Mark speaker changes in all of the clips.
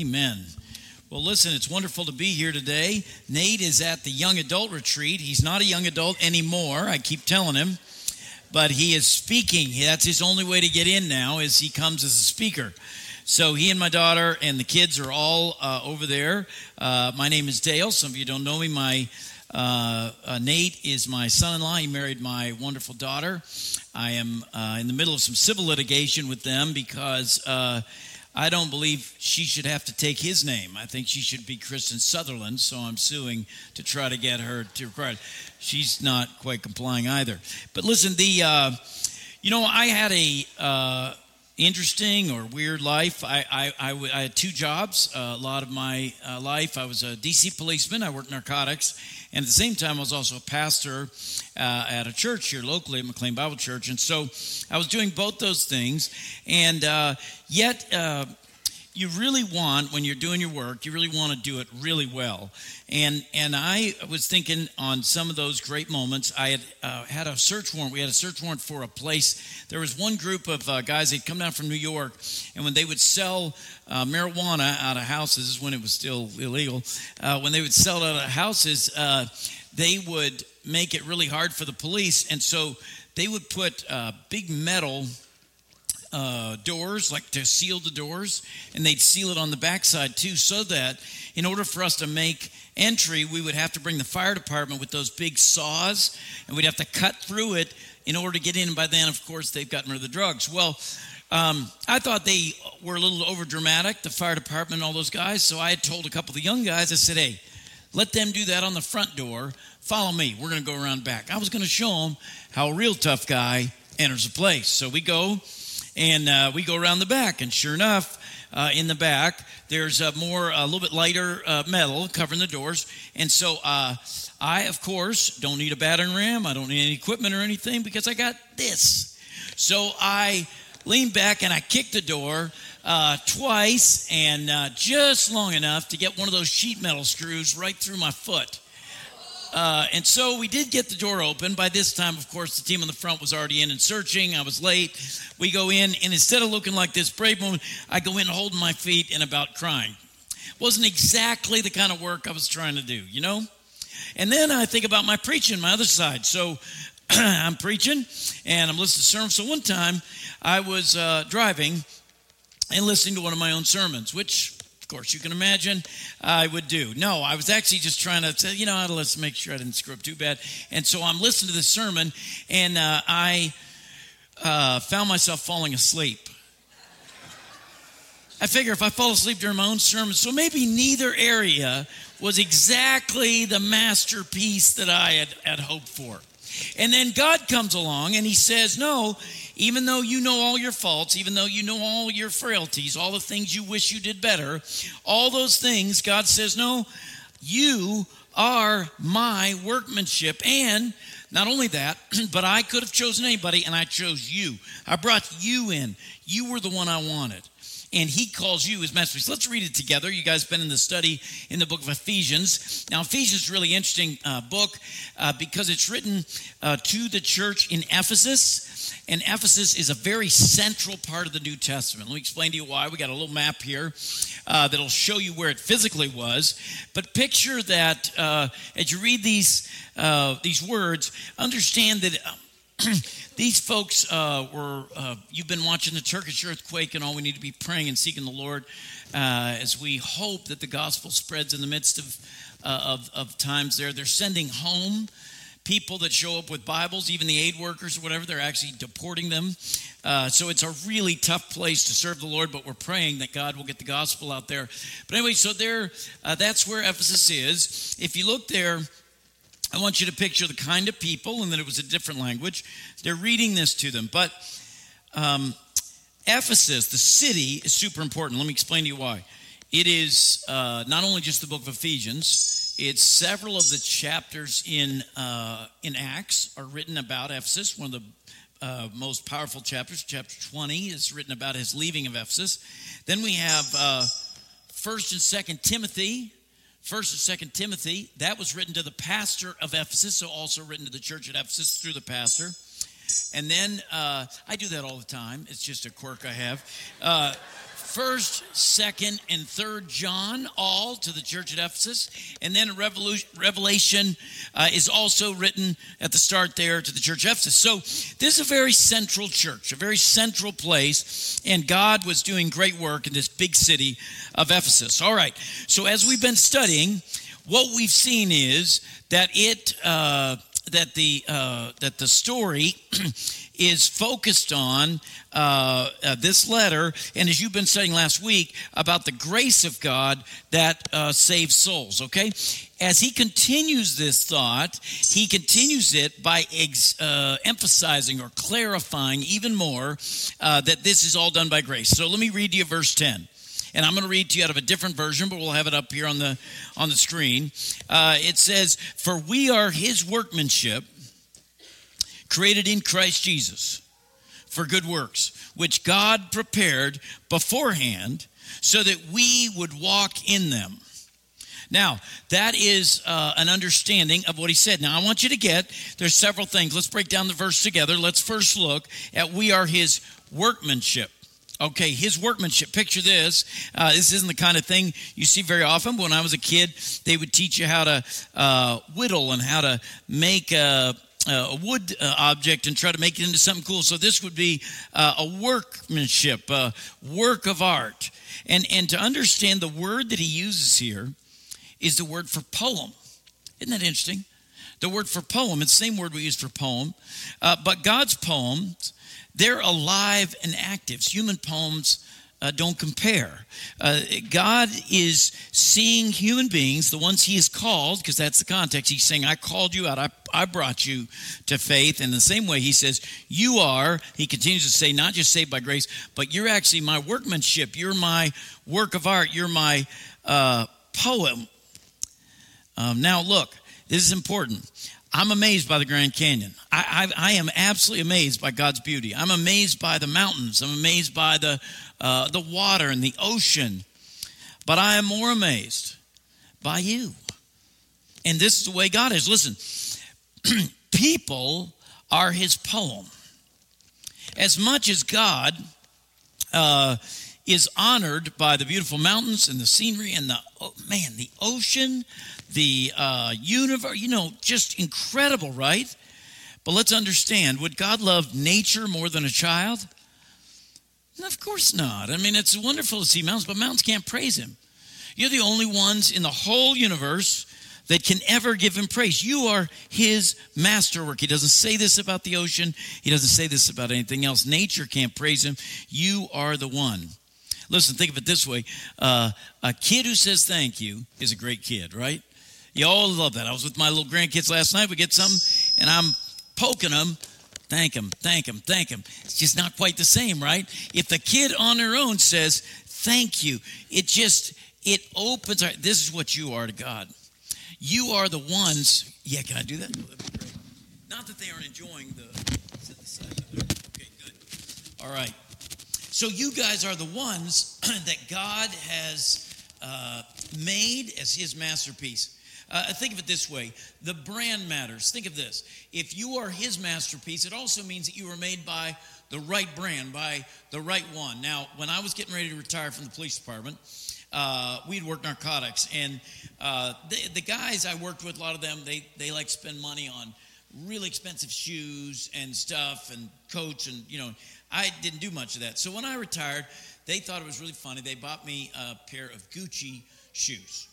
Speaker 1: Amen. Well, listen, it's wonderful to be here today. Nate is at the young adult retreat. He's not a young adult anymore. I keep telling him, but he is speaking. That's his only way to get in now is he comes as a speaker. So he and my daughter and the kids are all uh, over there. Uh, my name is Dale. Some of you don't know me. My uh, uh Nate is my son-in-law. He married my wonderful daughter. I am uh, in the middle of some civil litigation with them because uh, I don't believe she should have to take his name. I think she should be Kristen Sutherland, so I'm suing to try to get her to require. She's not quite complying either. But listen, the uh, you know I had a uh, interesting or weird life. I, I, I, I had two jobs. Uh, a lot of my uh, life, I was a DC policeman. I worked narcotics, and at the same time, I was also a pastor uh, at a church here locally at McLean Bible Church. And so, I was doing both those things, and uh, yet uh, you really want when you're doing your work you really want to do it really well. And and i was thinking on some of those great moments i had uh, had a search warrant we had a search warrant for a place. There was one group of uh, guys they'd come down from new york and when they would sell uh, marijuana out of houses this is when it was still illegal uh, when they would sell out of houses uh, they would make it really hard for the police and so they would put uh, big metal uh, doors, like to seal the doors, and they'd seal it on the backside too, so that in order for us to make entry, we would have to bring the fire department with those big saws, and we'd have to cut through it in order to get in. And by then, of course, they've gotten rid of the drugs. Well, um, I thought they were a little over dramatic, the fire department, all those guys. So I had told a couple of the young guys, I said, hey, let them do that on the front door. Follow me. We're going to go around back. I was going to show them how a real tough guy enters a place. So we go and uh, we go around the back, and sure enough, uh, in the back, there's a more, a little bit lighter uh, metal covering the doors. And so uh, I, of course, don't need a battering ram. I don't need any equipment or anything because I got this. So I lean back and I kick the door uh, twice and uh, just long enough to get one of those sheet metal screws right through my foot. Uh, and so we did get the door open. By this time, of course, the team on the front was already in and searching. I was late. We go in, and instead of looking like this brave woman, I go in holding my feet and about crying. Wasn't exactly the kind of work I was trying to do, you know? And then I think about my preaching, my other side. So I'm preaching and I'm listening to sermons. So one time I was uh, driving and listening to one of my own sermons, which course, you can imagine I would do. No, I was actually just trying to say, you know, let's make sure I didn't screw up too bad. And so I'm listening to the sermon, and uh, I uh, found myself falling asleep. I figure if I fall asleep during my own sermon, so maybe neither area was exactly the masterpiece that I had, had hoped for. And then God comes along and he says, No, even though you know all your faults, even though you know all your frailties, all the things you wish you did better, all those things, God says, No, you are my workmanship. And not only that, but I could have chosen anybody and I chose you. I brought you in. You were the one I wanted and he calls you his masterpiece. Let's read it together. You guys been in the study in the book of Ephesians. Now, Ephesians is really interesting uh, book uh, because it's written uh, to the church in Ephesus. And Ephesus is a very central part of the New Testament. Let me explain to you why. We got a little map here uh, that'll show you where it physically was. But picture that uh, as you read these uh, these words, understand that these folks uh, were, uh, you've been watching the Turkish earthquake, and all we need to be praying and seeking the Lord uh, as we hope that the gospel spreads in the midst of, uh, of, of, times there. They're sending home people that show up with Bibles, even the aid workers or whatever, they're actually deporting them. Uh, so it's a really tough place to serve the Lord, but we're praying that God will get the gospel out there. But anyway, so there, uh, that's where Ephesus is. If you look there, I want you to picture the kind of people, and that it was a different language. They're reading this to them. But um, Ephesus, the city, is super important. Let me explain to you why. It is uh, not only just the book of Ephesians, it's several of the chapters in, uh, in Acts are written about Ephesus, one of the uh, most powerful chapters. Chapter 20 is written about his leaving of Ephesus. Then we have 1st uh, and 2nd Timothy, First and Second Timothy, that was written to the pastor of Ephesus, so also written to the church at Ephesus through the pastor. And then uh, I do that all the time. It's just a quirk I have. Uh, first, second, and third John, all to the church at Ephesus. And then Revelation uh, is also written at the start there to the church at Ephesus. So this is a very central church, a very central place. And God was doing great work in this big city of Ephesus. All right. So as we've been studying, what we've seen is that it, uh, that the uh, that the story is focused on uh, uh, this letter, and as you've been studying last week about the grace of God that uh, saves souls. Okay, as he continues this thought, he continues it by ex- uh, emphasizing or clarifying even more uh, that this is all done by grace. So let me read you verse ten and I'm going to read to you out of a different version, but we'll have it up here on the on the screen. Uh, it says, "For we are His workmanship, created in Christ Jesus, for good works, which God prepared beforehand, so that we would walk in them." Now, that is uh, an understanding of what he said. Now, I want you to get there's several things. Let's break down the verse together. Let's first look at we are his workmanship. Okay, his workmanship. Picture this. Uh, this isn't the kind of thing you see very often. But when I was a kid, they would teach you how to uh, whittle and how to make a, a wood uh, object and try to make it into something cool. So this would be uh, a workmanship, a work of art. And, and to understand the word that he uses here is the word for poem. Isn't that interesting? The word for poem, it's the same word we use for poem. Uh, but God's poems they're alive and active. Human poems uh, don't compare. Uh, God is seeing human beings, the ones He has called, because that's the context. He's saying, I called you out, I, I brought you to faith. And the same way, He says, You are, He continues to say, not just saved by grace, but you're actually my workmanship. You're my work of art. You're my uh, poem. Um, now, look, this is important. I'm amazed by the Grand Canyon. I, I, I, am absolutely amazed by God's beauty. I'm amazed by the mountains. I'm amazed by the, uh, the water and the ocean. But I am more amazed by you. And this is the way God is. Listen, people are his poem. As much as God uh, is honored by the beautiful mountains and the scenery and the, oh, man, the ocean, the uh, universe, you know, just incredible, right? But let's understand would God love nature more than a child? Of course not. I mean, it's wonderful to see mountains, but mountains can't praise Him. You're the only ones in the whole universe that can ever give Him praise. You are His masterwork. He doesn't say this about the ocean, He doesn't say this about anything else. Nature can't praise Him. You are the one. Listen, think of it this way uh, a kid who says thank you is a great kid, right? You all love that. I was with my little grandkids last night. We get some, and I'm poking them. Thank them, thank them, thank them. It's just not quite the same, right? If the kid on their own says, thank you, it just, it opens our, this is what you are to God. You are the ones, yeah, can I do that? Not that they aren't enjoying the, okay, good. All right. So you guys are the ones that God has uh, made as his masterpiece. Uh, think of it this way the brand matters. Think of this. If you are his masterpiece, it also means that you were made by the right brand, by the right one. Now, when I was getting ready to retire from the police department, uh, we'd work narcotics. And uh, the, the, guys I worked with, a lot of them, they, they like spend money on really expensive shoes and stuff and coats. And, you know, I didn't do much of that. So when I retired, they thought it was really funny. They bought me a pair of Gucci shoes.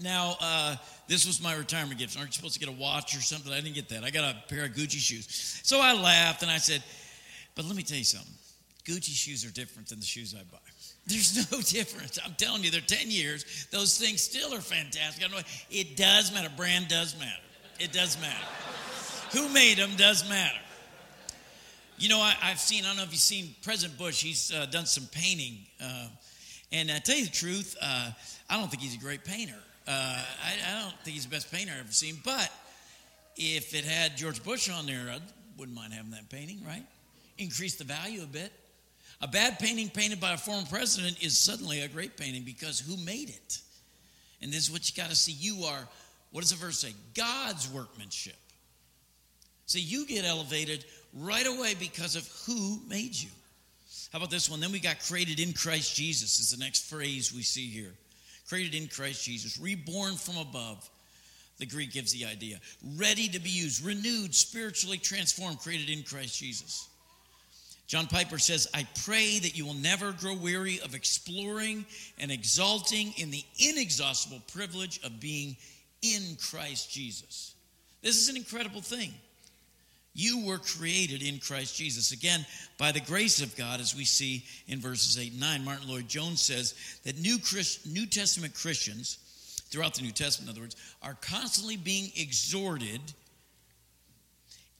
Speaker 1: Now, uh, this was my retirement gift. Aren't you supposed to get a watch or something? I didn't get that. I got a pair of Gucci shoes. So I laughed and I said, But let me tell you something Gucci shoes are different than the shoes I buy. There's no difference. I'm telling you, they're 10 years. Those things still are fantastic. It does matter. Brand does matter. It does matter. Who made them does matter. You know, I, have seen, I don't know if you've seen President Bush, he's uh, done some painting. Uh, and I tell you the truth, uh, I don't think he's a great painter. Uh, I, I, don't think he's the best painter I've ever seen, but if it had George Bush on there, I wouldn't mind having that painting, right? Increase the value a bit. A bad painting painted by a former president is suddenly a great painting because who made it? And this is what you got to see. You are, what does the verse say? God's workmanship. See, you get elevated right away because of who made you. How about this one? Then we got created in Christ Jesus, is the next phrase we see here. Created in Christ Jesus, reborn from above. The Greek gives the idea. Ready to be used, renewed, spiritually transformed, created in Christ Jesus. John Piper says, I pray that you will never grow weary of exploring and exalting in the inexhaustible privilege of being in Christ Jesus. This is an incredible thing. You were created in Christ Jesus. Again, by the grace of God, as we see in verses 8 and 9. Martyn Lloyd-Jones says that New, Christ, New Testament Christians, throughout the New Testament, in other words, are constantly being exhorted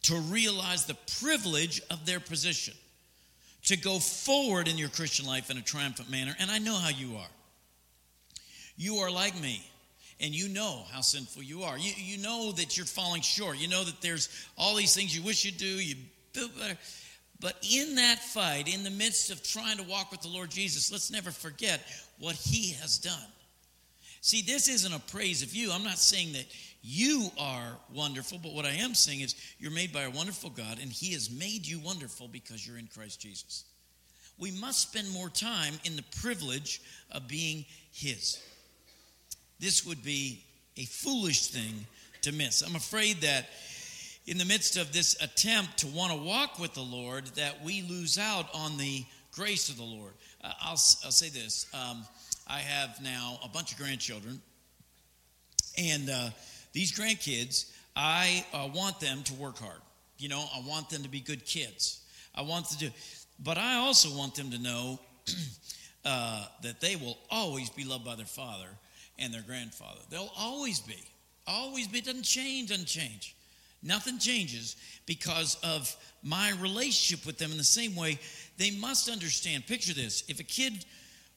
Speaker 1: to realize the privilege of their position, to go forward in your Christian life in a triumphant manner. And I know how you are. You are like me and you know how sinful you are. You, you know that you're falling short. You know that there's all these things you wish you'd do. You. But in that fight, in the midst of trying to walk with the Lord Jesus, let's never forget what He has done. See, this isn't a praise of you. I'm not saying that you are wonderful, but what I am saying is you're made by a wonderful God, and He has made you wonderful because you're in Christ Jesus. We must spend more time in the privilege of being His this would be a foolish thing to miss. I'm afraid that in the midst of this attempt to want to walk with the Lord, that we lose out on the grace of the Lord. Uh, I'll, I'll say this um, I have now a bunch of grandchildren, and uh, these grandkids, I uh, want them to work hard. You know, I want them to be good kids. I want them to but I also want them to know uh, that they will always be loved by their father and their grandfather. They'll always be, always be. It doesn't change, doesn't change. Nothing changes because of my relationship with them in the same way. They must understand. Picture this if a kid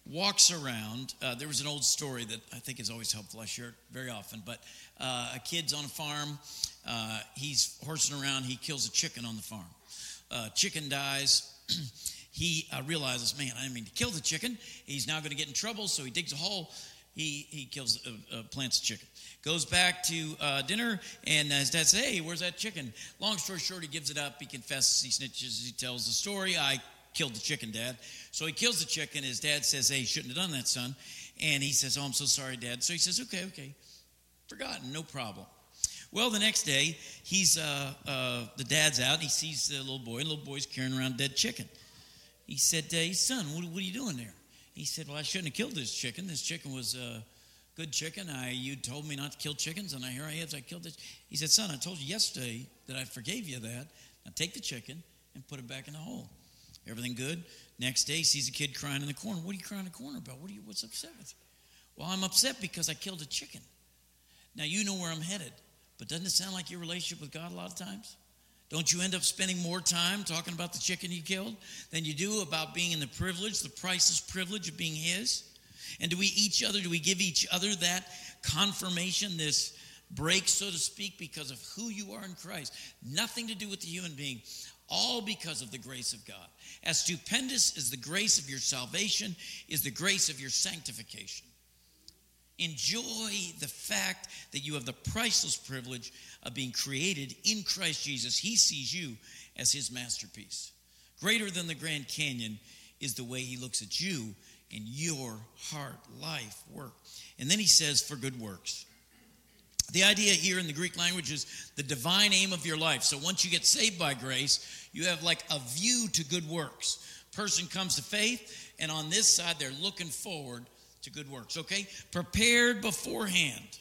Speaker 1: walks around, uh, there was an old story that I think is always helpful. I share it very often, but uh, a kid's on a farm, uh, he's horsing around, he kills a chicken on the farm. Uh, chicken dies. he uh, realizes, man, I didn't mean to kill the chicken. He's now going to get in trouble, so he digs a hole he, he kills, uh, uh, plants a chicken. Goes back to uh, dinner, and his dad says, Hey, where's that chicken? Long story short, he gives it up. He confesses, he snitches, he tells the story. I killed the chicken, Dad. So he kills the chicken. His dad says, Hey, you shouldn't have done that, son. And he says, Oh, I'm so sorry, Dad. So he says, Okay, okay. Forgotten, no problem. Well, the next day, he's uh, uh, the dad's out. And he sees the little boy. The little boy's carrying around dead chicken. He said, "Hey, son, what, what are you doing there?" He said, Well, I shouldn't have killed this chicken. This chicken was a good chicken. I You told me not to kill chickens, and I, here I am, I killed it. He said, Son, I told you yesterday that I forgave you that. Now take the chicken and put it back in the hole. Everything good? Next day, sees a kid crying in the corner. What are you crying in the corner about? What are you, what's upset with you? Well, I'm upset because I killed a chicken. Now, you know where I'm headed, but doesn't it sound like your relationship with God a lot of times? Don't you end up spending more time talking about the chicken you killed than you do about being in the privilege, the priceless privilege of being His? And do we each other, do we give each other that confirmation, this break, so to speak, because of who you are in Christ? Nothing to do with the human being, all because of the grace of God. As stupendous as the grace of your salvation is the grace of your sanctification. Enjoy the fact that you have the priceless privilege of being created in Christ Jesus. He sees you as his masterpiece. Greater than the Grand Canyon is the way he looks at you in your heart, life, work. And then he says, for good works. The idea here in the Greek language is the divine aim of your life. So once you get saved by grace, you have like a view to good works. Person comes to faith, and on this side, they're looking forward to good works, okay? Prepared beforehand.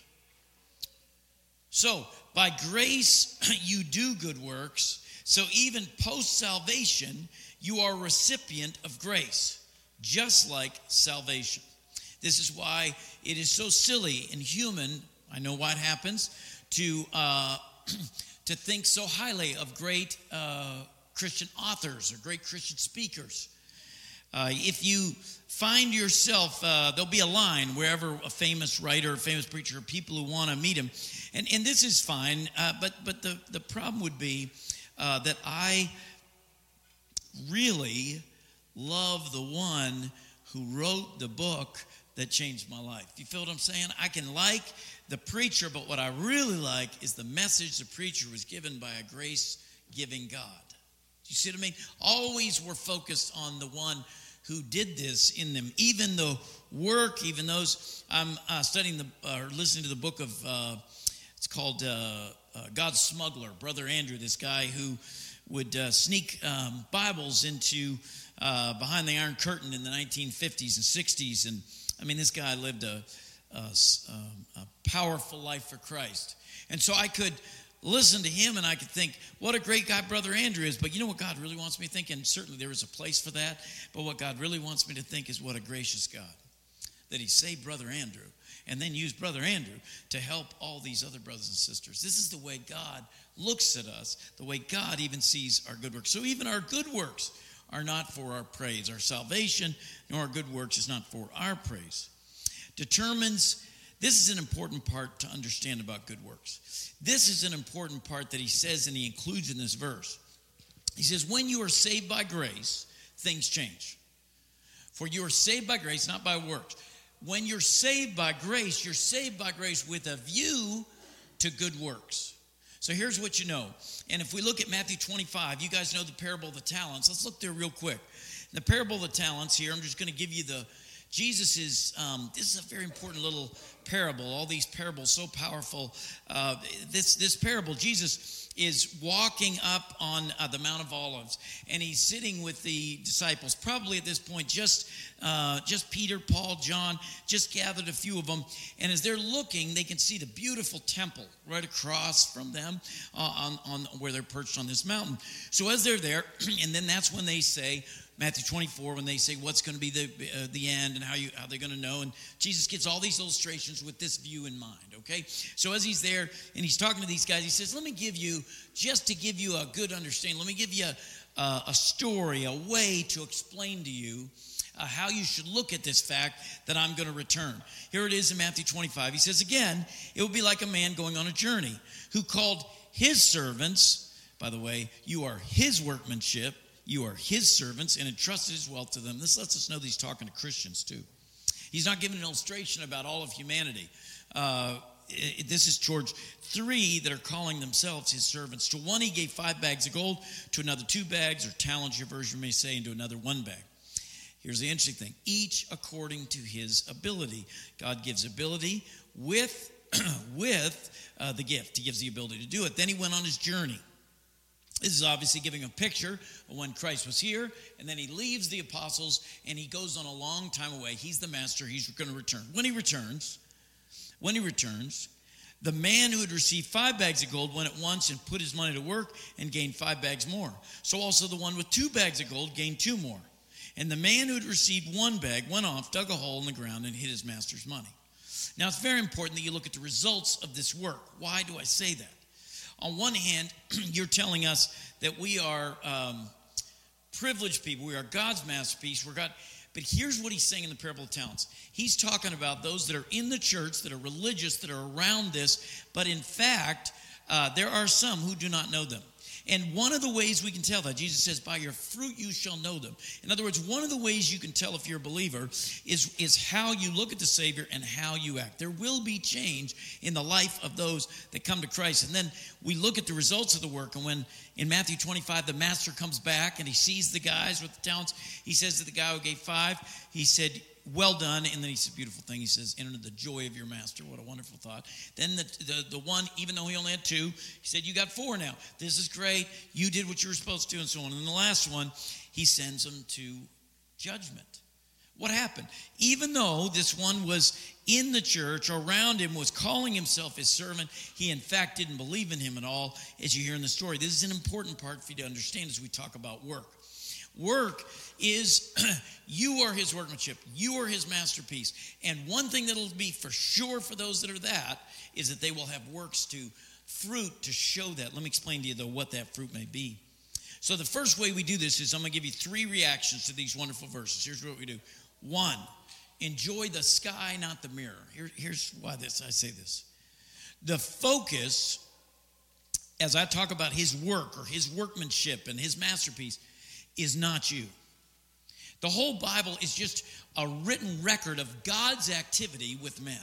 Speaker 1: So, by grace, you do good works. So, even post salvation, you are a recipient of grace, just like salvation. This is why it is so silly and human. I know what happens to uh, to think so highly of great uh, Christian authors or great Christian speakers. Uh, if you find yourself, uh, there'll be a line wherever a famous writer, a famous preacher, people who want to meet him. And, and this is fine, uh, but, but the, the problem would be uh, that I really love the one who wrote the book that changed my life. You feel what I'm saying? I can like the preacher, but what I really like is the message the preacher was given by a grace giving God. You see what I mean? Always we're focused on the one who did this in them. Even the work, even those, I'm uh, studying the, or listening to the book of, uh, it's called uh, uh God's Smuggler, Brother Andrew, this guy who would uh, sneak um, Bibles into uh, behind the Iron Curtain in the 1950s and 60s. And I mean, this guy lived a, a, um, a powerful life for Christ. And so I could listen to him and I could think, what a great guy Brother Andrew is. But you know what God really wants me to think? And certainly there is a place for that. But what God really wants me to think is what a gracious God that he saved Brother Andrew and then used Brother Andrew to help all these other brothers and sisters. This is the way God looks at us, the way God even sees our good works. So even our good works are not for our praise. Our salvation nor our good works is not for our praise. Determines this is an important part to understand about good works. This is an important part that he says and he includes in this verse. He says, When you are saved by grace, things change. For you are saved by grace, not by works. When you're saved by grace, you're saved by grace with a view to good works. So here's what you know. And if we look at Matthew 25, you guys know the parable of the talents. Let's look there real quick. The parable of the talents here, I'm just going to give you the Jesus is, um, this is a very important little parable. All these parables so powerful. Uh, this, this parable, Jesus is walking up on uh, the Mount of Olives, and he's sitting with the disciples. Probably at this point, just uh, just Peter, Paul, John, just gathered a few of them. And as they're looking, they can see the beautiful temple right across from them uh, on, on where they're perched on this mountain. So as they're there, and then that's when they say, Matthew 24 when they say what's going to be the uh, the end and how you how they're going to know and Jesus gets all these illustrations with this view in mind okay so as he's there and he's talking to these guys he says let me give you just to give you a good understanding let me give you a, a story a way to explain to you uh, how you should look at this fact that I'm going to return. Here it is in Matthew 25. He says, Again, it will be like a man going on a journey who called his servants, by the way, you are his workmanship, you are his servants and entrusted his wealth to them. This lets us know that he's talking to Christians too. He's not giving an illustration about all of humanity. Uh, this is towards three that are calling themselves his servants. To one, he gave five bags of gold, to another, two bags, or talents, your version may say, and to another, one bag. Here's the interesting thing each according to his ability. God gives ability with, with uh, the gift, he gives the ability to do it. Then he went on his journey. This is obviously giving a picture of when Christ was here, and then he leaves the apostles and he goes on a long time away. He's the master, he's going to return. When he returns, when he returns, the man who had received five bags of gold went at once and put his money to work and gained five bags more. So also the one with two bags of gold gained two more. And the man who had received one bag went off, dug a hole in the ground, and hid his master's money. Now it's very important that you look at the results of this work. Why do I say that? On one hand, you're telling us that we are um, privileged people. We are God's masterpiece. We're God. But here's what he's saying in the parable of talents. He's talking about those that are in the church, that are religious, that are around this, but in fact, uh, there are some who do not know them. And one of the ways we can tell that, Jesus says, by your fruit you shall know them. In other words, one of the ways you can tell if you're a believer is, is how you look at the Savior and how you act. There will be change in the life of those that come to Christ. And then we look at the results of the work. And when in Matthew 25, the master comes back and he sees the guys with the talents, he says to the guy who gave five, he said, well done. And then he says, beautiful thing. He says, enter the joy of your master. What a wonderful thought. Then the, the, the one, even though he only had two, he said, you got four now. This is great. You did what you were supposed to, and so on. And the last one, he sends them to judgment. What happened? Even though this one was in the church around him, was calling himself his servant, he in fact didn't believe in him at all, as you hear in the story. This is an important part for you to understand as we talk about work. Work is you are his workmanship, you are his masterpiece. And one thing that'll be for sure for those that are that is that they will have works to fruit to show that. Let me explain to you though what that fruit may be. So the first way we do this is I'm going to give you three reactions to these wonderful verses. Here's what we do. One, enjoy the sky, not the mirror. Here, here's why this I say this. The focus as I talk about his work or his workmanship and his masterpiece is not you. The whole Bible is just a written record of God's activity with men.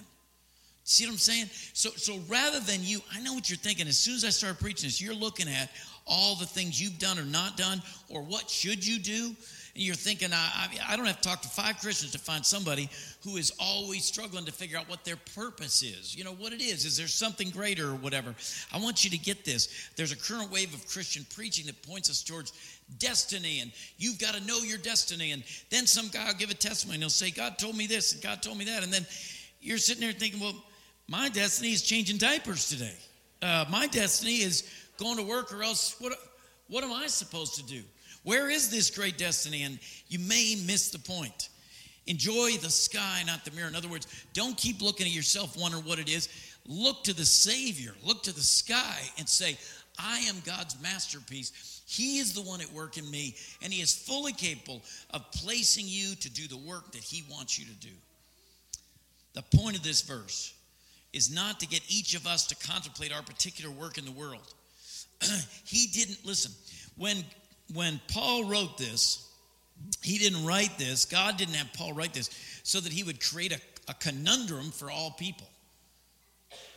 Speaker 1: See what I'm saying? So, so rather than you, I know what you're thinking. As soon as I start preaching this, you're looking at all the things you've done or not done, or what should you do. And you're thinking, I, I, I don't have to talk to five Christians to find somebody who is always struggling to figure out what their purpose is. You know, what it is. Is there something greater or whatever? I want you to get this. There's a current wave of Christian preaching that points us towards destiny, and you've got to know your destiny. And then some guy will give a testimony and he'll say, God told me this, and God told me that. And then you're sitting there thinking, well, my destiny is changing diapers today. Uh, my destiny is going to work, or else what, what am I supposed to do? Where is this great destiny? And you may miss the point. Enjoy the sky, not the mirror. In other words, don't keep looking at yourself, wondering what it is. Look to the Savior, look to the sky, and say, I am God's masterpiece. He is the one at work in me, and He is fully capable of placing you to do the work that He wants you to do. The point of this verse is not to get each of us to contemplate our particular work in the world. he didn't listen. When when Paul wrote this, he didn't write this. God didn't have Paul write this so that he would create a, a conundrum for all people.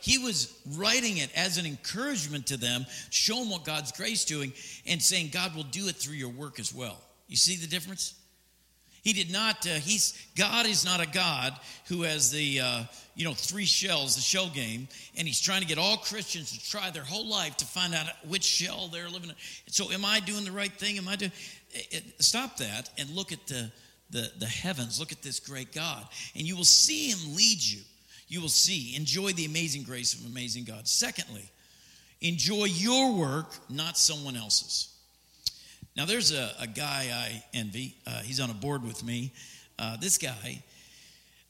Speaker 1: He was writing it as an encouragement to them, show them what God's grace doing, and saying God will do it through your work as well. You see the difference? He did not. Uh, he's God is not a God who has the uh, you know three shells, the shell game, and he's trying to get all Christians to try their whole life to find out which shell they're living in. So, am I doing the right thing? Am I doing? It, stop that and look at the, the the heavens. Look at this great God, and you will see Him lead you. You will see. Enjoy the amazing grace of amazing God. Secondly, enjoy your work, not someone else's. Now, there's a, a guy I envy. Uh, he's on a board with me. Uh, this guy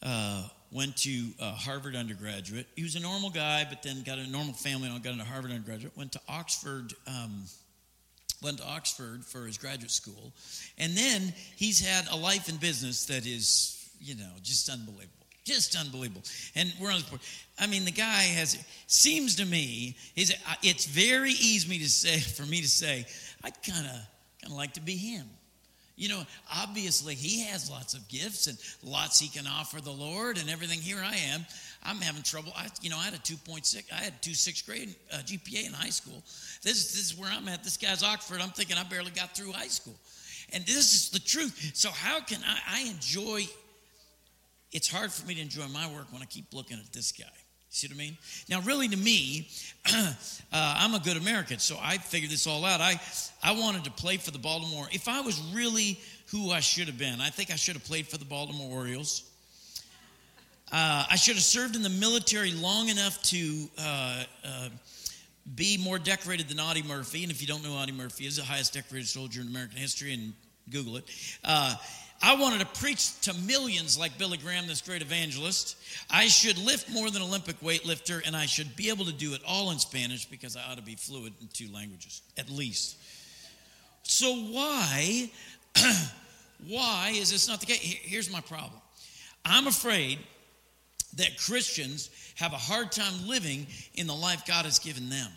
Speaker 1: uh, went to Harvard undergraduate. He was a normal guy, but then got a normal family and got into Harvard undergraduate. Went to Oxford. Um, went to Oxford for his graduate school, and then he's had a life in business that is, you know, just unbelievable just unbelievable. And we're on this board. I mean, the guy has seems to me is it's very easy to say for me to say I'd kind of of like to be him. You know, obviously he has lots of gifts and lots he can offer the Lord and everything. Here I am. I'm having trouble. I, you know, I had a 2.6, I had two sixth grade uh, GPA in high school. This, this is where I'm at. This guy's Oxford. I'm thinking I barely got through high school. And this is the truth. So how can I, I enjoy, it's hard for me to enjoy my work when I keep looking at this guy. See what I mean? Now, really, to me, uh, I'm a good American, so I figured this all out. I, I wanted to play for the Baltimore. If I was really who I should have been, I think I should have played for the Baltimore Orioles. Uh, I should have served in the military long enough to uh, uh, be more decorated than Audie Murphy. And if you don't know, Audie Murphy is the highest decorated soldier in American history, and Google it. I wanted to preach to millions like Billy Graham, this great evangelist. I should lift more than Olympic weightlifter, and I should be able to do it all in Spanish because I ought to be fluent in two languages, at least. So why, why is this not the case? Here's my problem. I'm afraid that Christians have a hard time living in the life God has given them,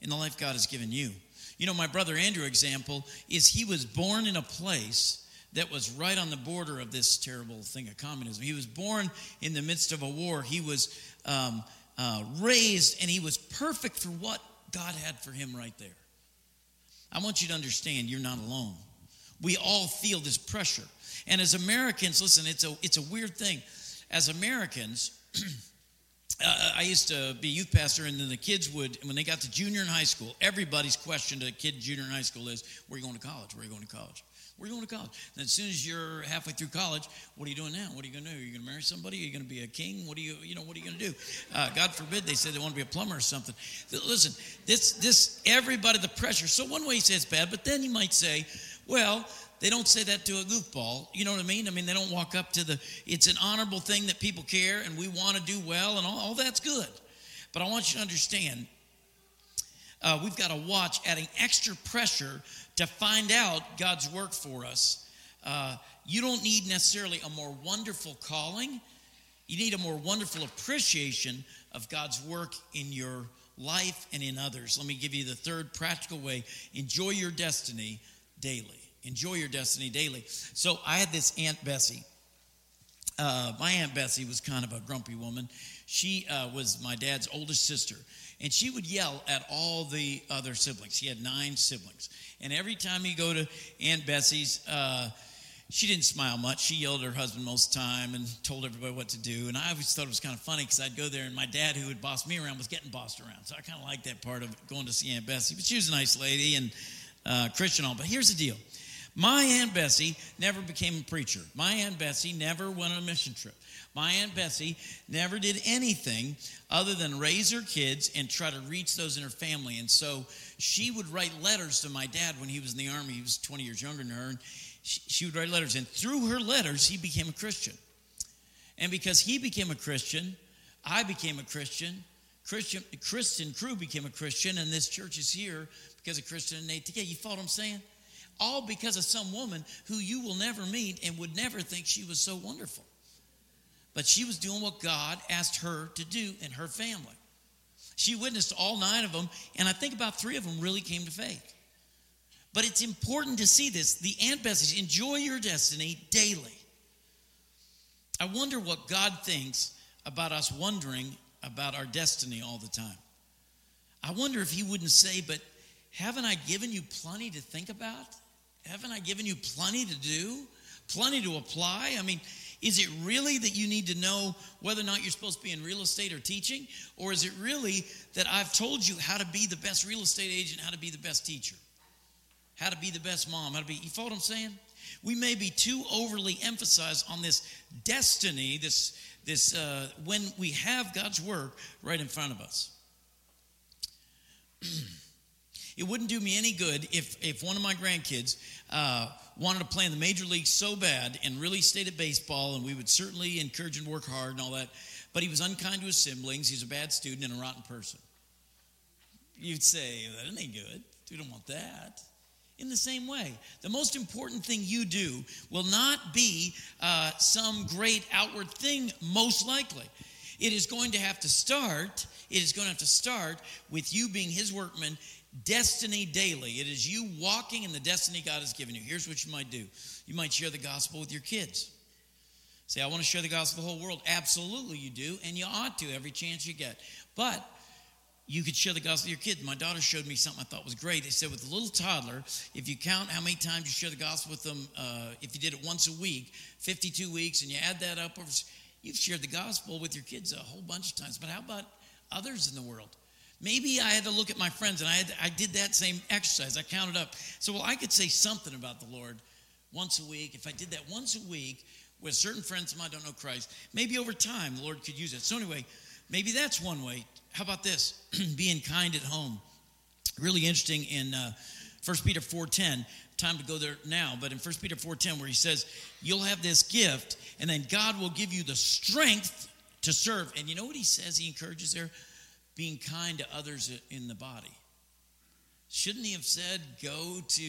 Speaker 1: in the life God has given you. You know, my brother Andrew example is he was born in a place that was right on the border of this terrible thing of communism. He was born in the midst of a war. He was um, uh, raised, and he was perfect for what God had for him right there. I want you to understand you're not alone. We all feel this pressure. And as Americans, listen, it's a, it's a weird thing. As Americans, uh, I used to be a youth pastor, and then the kids would, when they got to junior and high school, everybody's question to a kid junior and high school is, Where are you going to college? Where are you going to college? Where are going to college? And as soon as you're halfway through college, what are you doing now? What are you going to do? Are you going to marry somebody? Are you going to be a king? What are you, you know, what are you going to do? Uh, God forbid they say they want to be a plumber or something. Listen, this, this, everybody, the pressure. So one way you say it's bad, but then you might say, well, they don't say that to a goofball. You know what I mean? I mean, they don't walk up to the, it's an honorable thing that people care and we want to do well and all, all that's good. But I want you to understand, uh, we've got to watch adding extra pressure to find out God's work for us. Uh, you don't need necessarily a more wonderful calling, you need a more wonderful appreciation of God's work in your life and in others. Let me give you the third practical way enjoy your destiny daily. Enjoy your destiny daily. So I had this Aunt Bessie. uh, my Aunt Bessie was kind of a grumpy woman. She uh, was my dad's oldest sister, and she would yell at all the other siblings. She had nine siblings. And every time you go to Aunt Bessie's, uh, she didn't smile much. She yelled at her husband most of the time and told everybody what to do. And I always thought it was kind of funny because I'd go there and my dad, who would boss me around, was getting bossed around. So I kind of liked that part of going to see Aunt Bessie. But she was a nice lady and uh, Christian all. But here's the deal my Aunt Bessie never became a preacher. My Aunt Bessie never went on a mission trip. My Aunt Bessie never did anything other than raise her kids and try to reach those in her family. And so she would write letters to my dad when he was in the army. He was 20 years younger than her. And she, she would write letters. And through her letters, he became a Christian. And because he became a Christian, I became a Christian. Christian Crew became a Christian, and this church is here because of Kristen and Nate together. You follow what I'm saying? All because of some woman who you will never meet and would never think she was so wonderful. But she was doing what God asked her to do in her family. She witnessed all nine of them, and I think about three of them really came to faith. But it's important to see this. The Aunt Bessie's enjoy your destiny daily. I wonder what God thinks about us wondering about our destiny all the time. I wonder if He wouldn't say, But haven't I given you plenty to think about? Haven't I given you plenty to do? Plenty to apply? I mean, is it really that you need to know whether or not you're supposed to be in real estate or teaching? Or is it really that I've told you how to be the best real estate agent, how to be the best teacher, how to be the best mom, how to be, you follow what I'm saying? We may be too overly emphasized on this destiny, this, this uh, when we have God's work right in front of us. it wouldn't do me any good if, if one of my grandkids uh, wanted to play in the major leagues so bad and really stayed at baseball, and we would certainly encourage him to work hard and all that, but he was unkind to his siblings, he's a bad student and a rotten person. You'd say, that ain't good. We don't want that. In the same way, the most important thing you do will not be uh, some great outward thing, most likely. It is going to have to start, it is going to have to start with you being his workman destiny daily. It is you walking in the destiny God has given you. Here's what you might do you might share the gospel with your kids. Say, I want to share the gospel with the whole world. Absolutely, you do, and you ought to every chance you get. But you could share the gospel with your kids. My daughter showed me something I thought was great. They said, with a little toddler, if you count how many times you share the gospel with them, uh, if you did it once a week, 52 weeks, and you add that up, you've shared the gospel with your kids a whole bunch of times. But how about others in the world? Maybe I had to look at my friends and I, had, I did that same exercise. I counted up. So, well, I could say something about the Lord once a week. If I did that once a week with certain friends of mine don't know Christ, maybe over time the Lord could use it. So, anyway, maybe that's one way. How about this? Being kind at home. Really interesting in uh, 1 Peter 4.10 time to go there now, but in 1 Peter 4:10 where he says, "You'll have this gift and then God will give you the strength to serve." And you know what he says? He encourages there, being kind to others in the body. Shouldn't he have said, go to,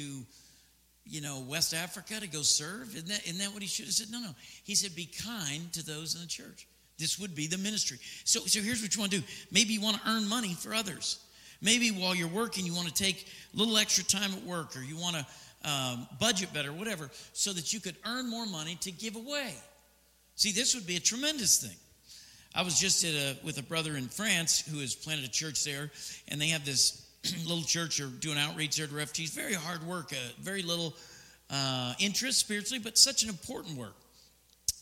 Speaker 1: you know, West Africa to go serve? Isn't that, isn't that what he should have said? No, no. He said, be kind to those in the church. This would be the ministry. So, so here's what you want to do. Maybe you want to earn money for others. Maybe while you're working, you want to take a little extra time at work or you want to um, budget better, whatever, so that you could earn more money to give away. See, this would be a tremendous thing. I was just at a, with a brother in France who has planted a church there, and they have this little church or doing outreach there to refugees. Very hard work, uh, very little uh, interest spiritually, but such an important work.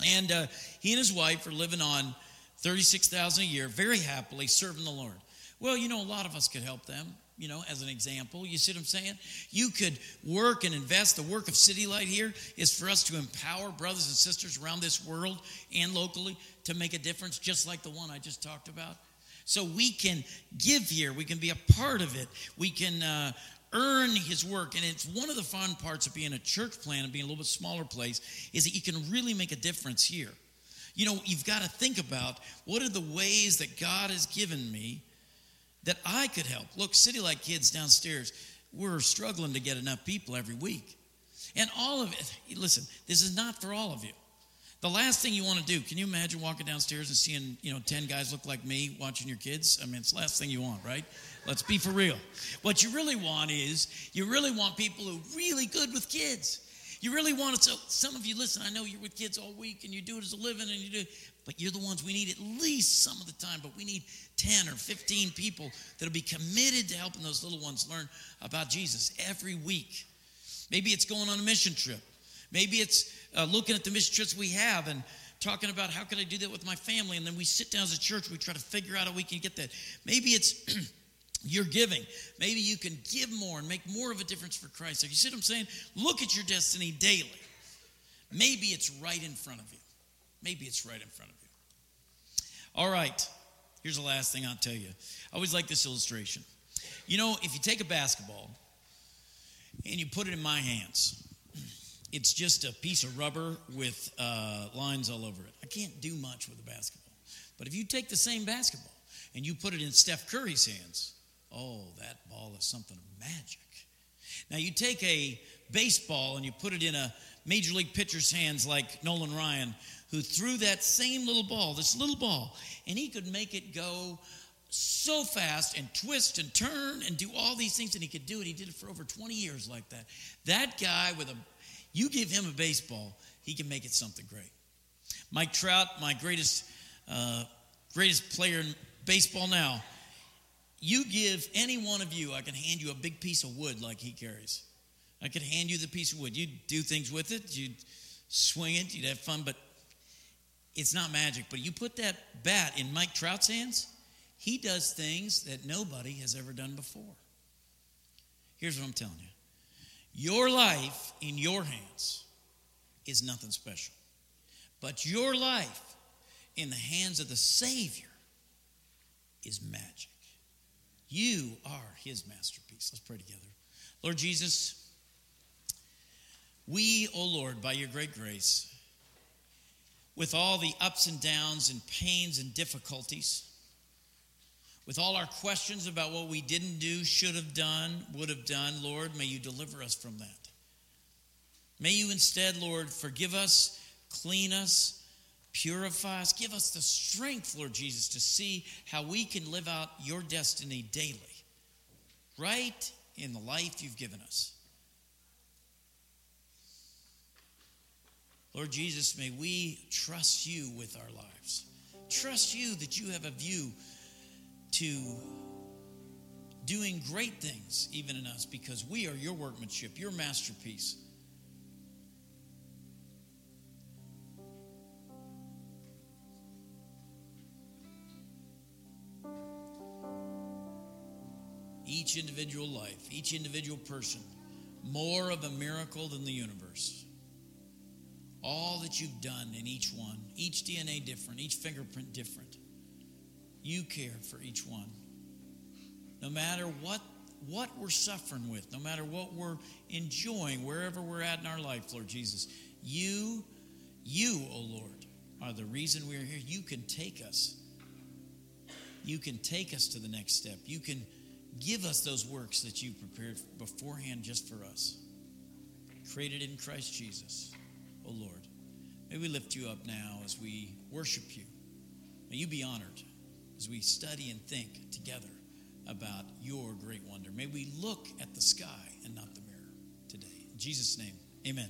Speaker 1: And uh, he and his wife are living on thirty-six thousand a year, very happily serving the Lord. Well, you know, a lot of us could help them you know, as an example. You see what I'm saying? You could work and invest. The work of City Light here is for us to empower brothers and sisters around this world and locally to make a difference, just like the one I just talked about. So we can give here, we can be a part of it, we can uh, earn His work. And it's one of the fun parts of being a church plant and being a little bit smaller place is that you can really make a difference here. You know, you've got to think about what are the ways that God has given me that I could help. Look, City Light Kids downstairs, we're struggling to get enough people every week. And all of it, listen, this is not for all of you. The last thing you want to do, can you imagine walking downstairs and seeing, you know, 10 guys look like me watching your kids? I mean, it's the last thing you want, right? Let's be for real. What you really want is you really want people who are really good with kids. You really want it. So some of you listen. I know you're with kids all week and you do it as a living and you do, but you're the ones we need at least some of the time. But we need 10 or 15 people that'll be committed to helping those little ones learn about Jesus every week. Maybe it's going on a mission trip. Maybe it's uh, looking at the mission trips we have and talking about how can I do that with my family. And then we sit down as a church, we try to figure out how we can get that. Maybe it's your giving. Maybe you can give more and make more of a difference for Christ. Like you see what I'm saying? Look at your destiny daily. Maybe it's right in front of you. Maybe it's right in front of you. All right. Here's the last thing I'll tell you. I always like this illustration. You know, if you take a basketball and you put it in my hands, it's just a piece of rubber with uh, lines all over it. I can't do much with a basketball. But if you take the same basketball and you put it in Steph Curry's hands, oh, that ball is something of magic. Now, you take a baseball and you put it in a major league pitcher's hands like Nolan Ryan, who threw that same little ball, this little ball, and he could make it go so fast and twist and turn and do all these things, and he could do it. He did it for over 20 years like that. That guy with a you give him a baseball, he can make it something great. Mike Trout, my greatest, uh, greatest player in baseball now. You give any one of you, I can hand you a big piece of wood like he carries. I could hand you the piece of wood. You'd do things with it. You'd swing it. You'd have fun, but it's not magic. But you put that bat in Mike Trout's hands, he does things that nobody has ever done before. Here's what I'm telling you your life in your hands is nothing special. But your life in the hands of the Savior is magic. You are his masterpiece. Let's pray together. Lord Jesus, we, O oh Lord, by your great grace, with all the ups and downs and pains and difficulties, with all our questions about what we didn't do, should have done, would have done, Lord, may you deliver us from that. May you instead, Lord, forgive us, clean us, purify us, give us the strength, Lord Jesus, to see how we can live out your destiny daily, right in the life you've given us. Lord Jesus, may we trust you with our lives. Trust you that you have a view to doing great things even in us because we are your workmanship, your masterpiece. Each individual life, each individual person, more of a miracle than the universe. All that you've done in each one, each DNA different, each fingerprint different. You care for each one. No matter what, what we're suffering with, no matter what we're enjoying, wherever we're at in our life, Lord Jesus, you, you, O oh Lord, are the reason we're here. You can take us. You can take us to the next step. You can give us those works that you prepared beforehand just for us. Created in Christ Jesus, O Lord. May we lift you up now as we worship you. May you be honored as we study and think together about your great wonder. May we look at the sky and not the mirror today. In Jesus' name, amen.